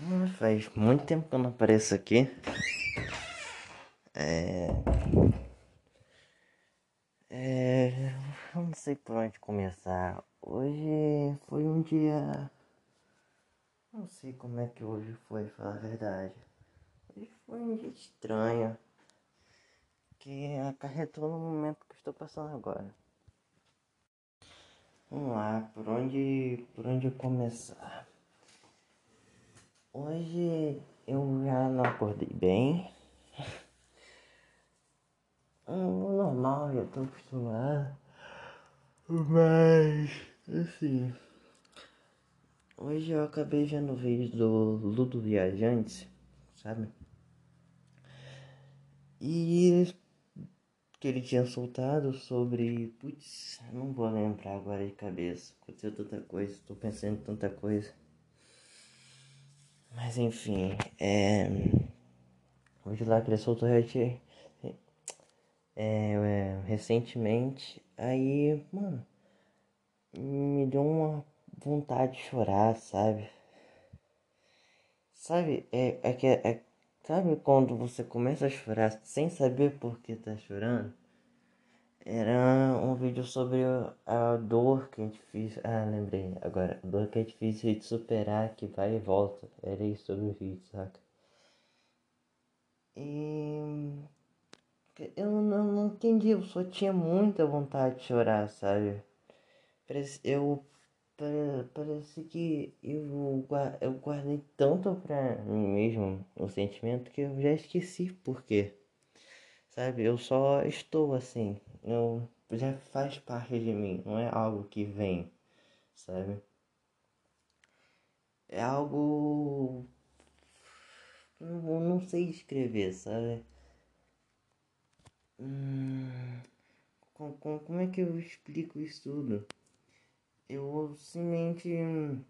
Hum, Faz muito tempo que eu não apareço aqui. É. É. Eu não sei por onde começar. Hoje foi um dia. Não sei como é que hoje foi, falar a verdade. Hoje foi um dia estranho. Que acarretou no momento que estou passando agora. Vamos lá, por onde. por onde começar? Hoje eu já não acordei bem. Hum, normal, já tô acostumado. Mas, assim. Hoje eu acabei vendo o vídeo do Ludo Viajante, sabe? E que ele tinha soltado sobre. Putz, não vou lembrar agora de cabeça. Aconteceu tanta coisa, tô pensando em tanta coisa. Mas enfim, é. Hoje lá que ele soltou é, é, recentemente. Aí, mano, me deu uma vontade de chorar, sabe? Sabe, é, é que é, sabe quando você começa a chorar sem saber por que tá chorando? Era um vídeo sobre a dor que gente fez. Ah, lembrei agora. A dor que gente fez de superar, que vai e volta. Era isso sobre o vídeo, saca? E. Eu não, não entendi, eu só tinha muita vontade de chorar, sabe? Eu. Parece que eu, eu guardei tanto pra mim mesmo o sentimento que eu já esqueci por quê. Sabe? Eu só estou assim eu, já faz parte de mim, não é algo que vem, sabe? É algo. Eu não sei escrever, sabe? Hum, com, com, como é que eu explico isso tudo? Eu simplesmente.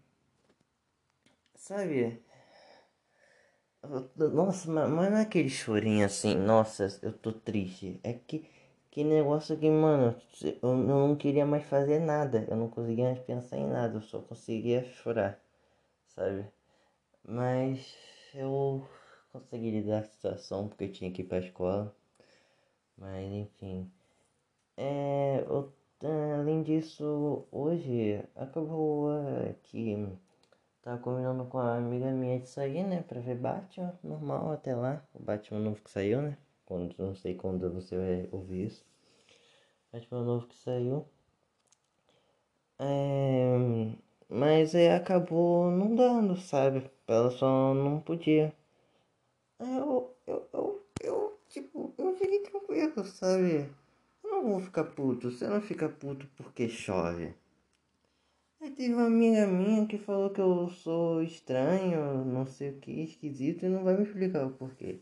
Sabe? Nossa, mas não é aquele chorinho assim, nossa, eu tô triste. É que que negócio que, mano, eu não queria mais fazer nada. Eu não conseguia mais pensar em nada. Eu só conseguia chorar, sabe? Mas eu consegui lidar com a situação porque eu tinha que ir pra escola. Mas enfim. É, eu, além disso, hoje acabou que tava combinando com a amiga minha de sair, né? Pra ver Batman, normal até lá. O Batman novo que saiu, né? Quando, não sei quando você vai ouvir isso. Batman novo que saiu. É, mas aí acabou não dando, sabe? Ela só não podia. Eu, eu, eu, eu, tipo, eu fiquei tranquilo, sabe? Eu não vou ficar puto. Você não fica puto porque chove. Aí teve uma amiga minha que falou que eu sou estranho, não sei o que, esquisito, e não vai me explicar o porquê.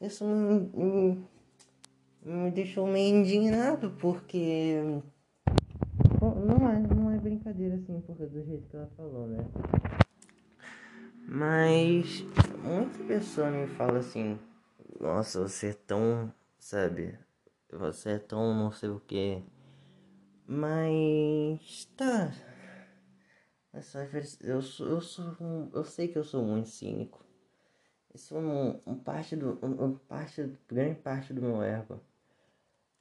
Isso me, me, me deixou meio indignado, porque. Não é, não é brincadeira assim, porque do jeito que ela falou, né? Mas muita pessoa me fala assim, nossa, você é tão, sabe, você é tão não sei o que. Mas tá. Eu sou, eu sou, eu sei que eu sou muito cínico. Isso é um, um parte do. Um, parte, grande parte do meu ego.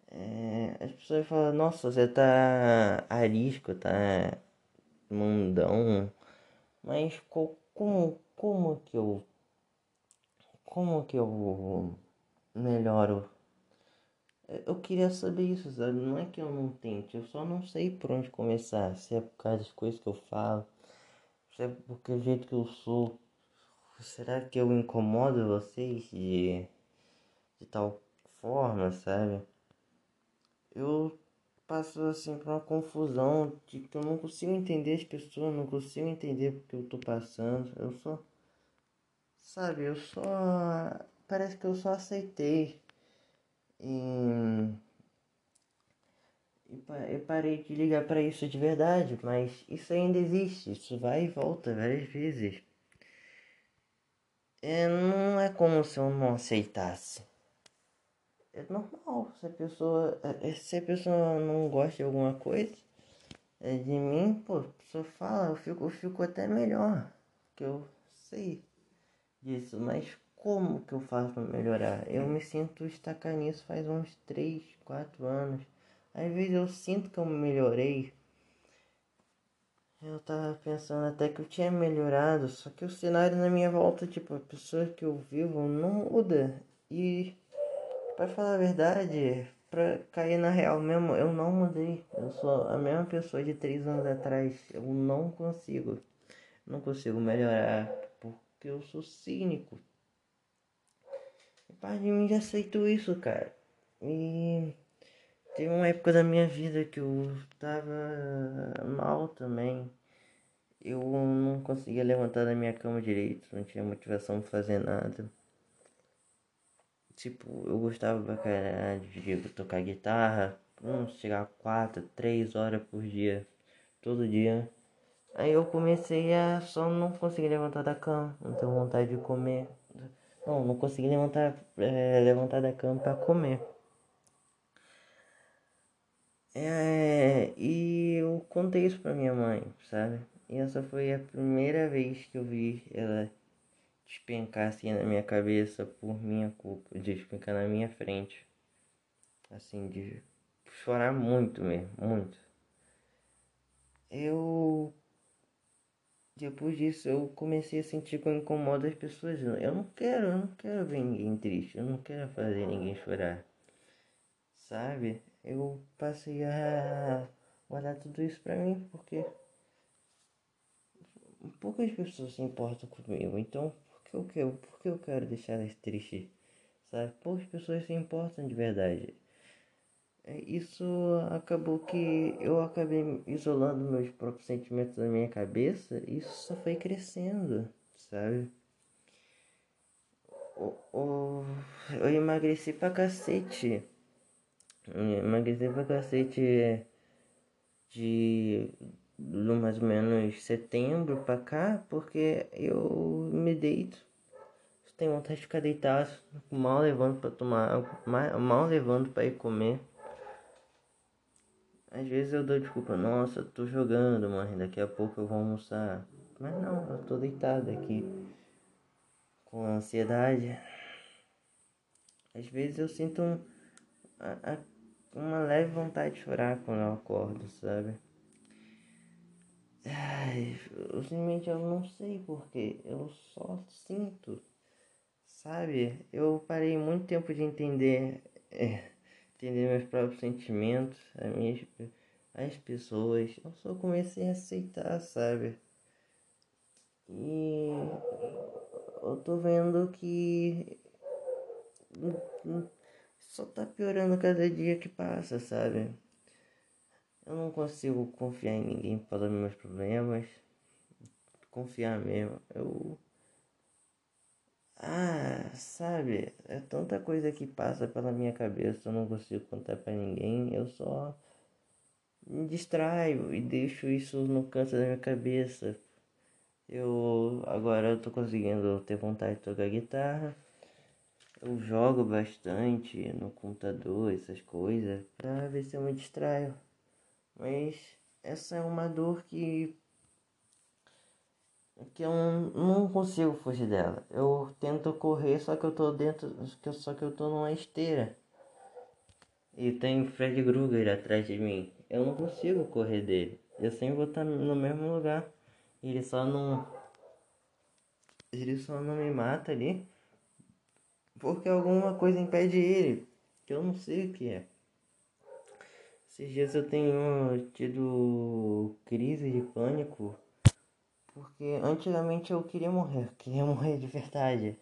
É, as pessoas falam, nossa, você tá arisco, tá mundão. Mas como, como que eu. Como que eu melhoro? Eu queria saber isso, sabe? Não é que eu não tente, eu só não sei por onde começar. Se é por causa das coisas que eu falo, se é porque o jeito que eu sou será que eu incomodo vocês de, de tal forma, sabe? Eu passo assim por uma confusão de que eu não consigo entender as pessoas, não consigo entender porque eu tô passando. Eu só, sabe, eu só parece que eu só aceitei e eu parei de ligar para isso de verdade, mas isso ainda existe, isso vai e volta várias vezes é, não é como se eu não aceitasse. É normal, se a pessoa, é, se a pessoa não gosta de alguma coisa é de mim, pô, pessoa fala, eu fico, eu fico até melhor, que eu sei, disso, mas como que eu faço para melhorar? Eu me sinto estacar nisso faz uns 3, 4 anos. Às vezes eu sinto que eu melhorei. Eu tava pensando até que eu tinha melhorado, só que o cenário na minha volta, tipo, a pessoa que eu vivo não muda. E para falar a verdade, pra cair na real mesmo, eu não mudei. Eu sou a mesma pessoa de três anos atrás. Eu não consigo. Não consigo melhorar porque eu sou cínico. E parte de mim já aceitou isso, cara. E Teve uma época da minha vida que eu tava mal também. Eu não conseguia levantar da minha cama direito, não tinha motivação pra fazer nada. Tipo, eu gostava pra caralho de tocar guitarra, vamos chegar a 4, 3 horas por dia, todo dia. Aí eu comecei a só não conseguir levantar da cama, não ter vontade de comer. Não, não consegui levantar, é, levantar da cama pra comer. É, e eu contei isso pra minha mãe, sabe? E essa foi a primeira vez que eu vi ela despencar assim na minha cabeça por minha culpa, despencar na minha frente. Assim, de chorar muito mesmo, muito. Eu. Depois disso eu comecei a sentir que eu incomodo as pessoas. Eu não quero, eu não quero ver ninguém triste, eu não quero fazer ninguém chorar. Sabe? eu passei a guardar tudo isso pra mim porque poucas pessoas se importam comigo, então por que eu quero, por que eu quero deixar elas tristes? Sabe? Poucas pessoas se importam de verdade. É, isso acabou que eu acabei isolando meus próprios sentimentos da minha cabeça e isso só foi crescendo, sabe? Eu emagreci pra cacete emagreci pra cacete de do mais ou menos setembro pra cá, porque eu me deito. Tenho vontade de ficar deitado, mal levando pra tomar água, mal levando pra ir comer. Às vezes eu dou desculpa, nossa, tô jogando, mãe, daqui a pouco eu vou almoçar. Mas não, eu tô deitado aqui com ansiedade. Às vezes eu sinto um, a, a uma leve vontade de chorar quando eu acordo, sabe? Ai, eu simplesmente eu não sei porquê, eu só sinto, sabe? Eu parei muito tempo de entender, é, entender meus próprios sentimentos, as minhas, as pessoas, eu só comecei a aceitar, sabe? E eu tô vendo que só tá piorando cada dia que passa, sabe? Eu não consigo confiar em ninguém para meus problemas. Confiar mesmo. Eu. Ah, sabe? É tanta coisa que passa pela minha cabeça, eu não consigo contar para ninguém. Eu só me distraio e deixo isso no canto da minha cabeça. Eu agora eu tô conseguindo ter vontade de tocar guitarra. Eu jogo bastante no computador, essas coisas, pra ver se eu me distraio. Mas essa é uma dor que que eu não consigo fugir dela. Eu tento correr, só que eu tô dentro, só que eu tô numa esteira. E tem Fred Krueger atrás de mim. Eu não consigo correr dele. Eu sempre vou estar no mesmo lugar. Ele só não ele só não me mata ali porque alguma coisa impede ele, que eu não sei o que é. Esses dias eu tenho tido crise de pânico, porque antigamente eu queria morrer, queria morrer de verdade.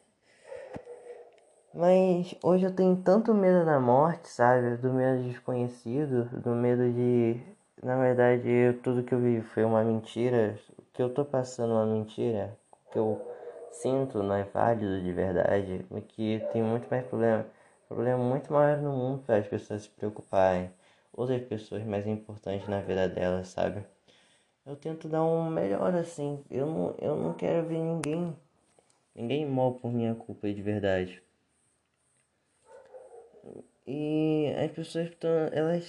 Mas hoje eu tenho tanto medo da morte, sabe? Do medo desconhecido, do medo de. Na verdade, tudo que eu vi foi uma mentira. O que eu tô passando é uma mentira. Que eu sinto não é válido de verdade, que tem muito mais problema, problema muito maior no mundo para as pessoas se preocuparem, outras pessoas mais importantes na vida delas, sabe? Eu tento dar um melhor assim, eu não, eu não quero ver ninguém, ninguém mal por minha culpa de verdade. E as pessoas estão, elas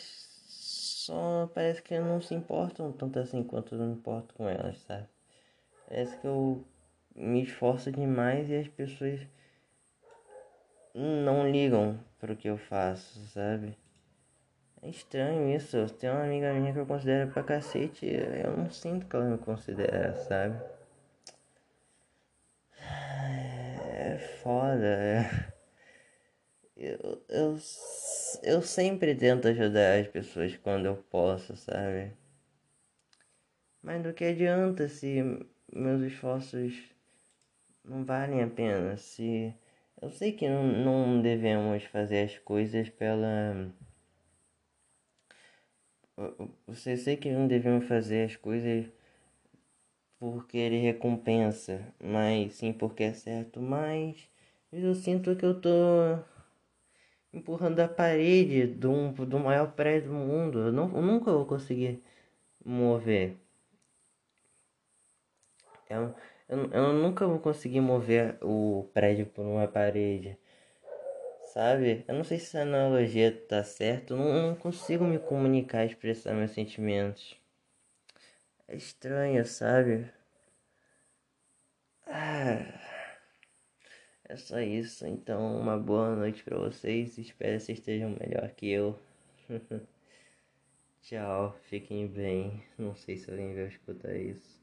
só parece que não se importam tanto assim quanto eu me importo com elas, sabe? Parece que eu me esforço demais e as pessoas não ligam pro que eu faço, sabe? É estranho isso. Tem uma amiga minha que eu considero pra cacete. Eu não sinto que ela me considera, sabe? É foda. É... Eu, eu, eu sempre tento ajudar as pessoas quando eu posso, sabe? Mas do que adianta se meus esforços não valem a pena? Se eu sei que não, não devemos fazer as coisas pela. Você sei que não devemos fazer as coisas por querer recompensa, mas sim porque é certo. Mas eu sinto que eu tô empurrando a parede do, do maior prédio do mundo. Eu, não, eu nunca vou conseguir mover. Eu, eu, eu nunca vou conseguir mover o prédio por uma parede sabe? Eu não sei se essa analogia tá certa, eu não, consigo me comunicar, expressar meus sentimentos. É estranho, sabe? Ah, é só isso. Então, uma boa noite para vocês. Espero que vocês estejam melhor que eu. Tchau, fiquem bem. Não sei se alguém vai escutar isso.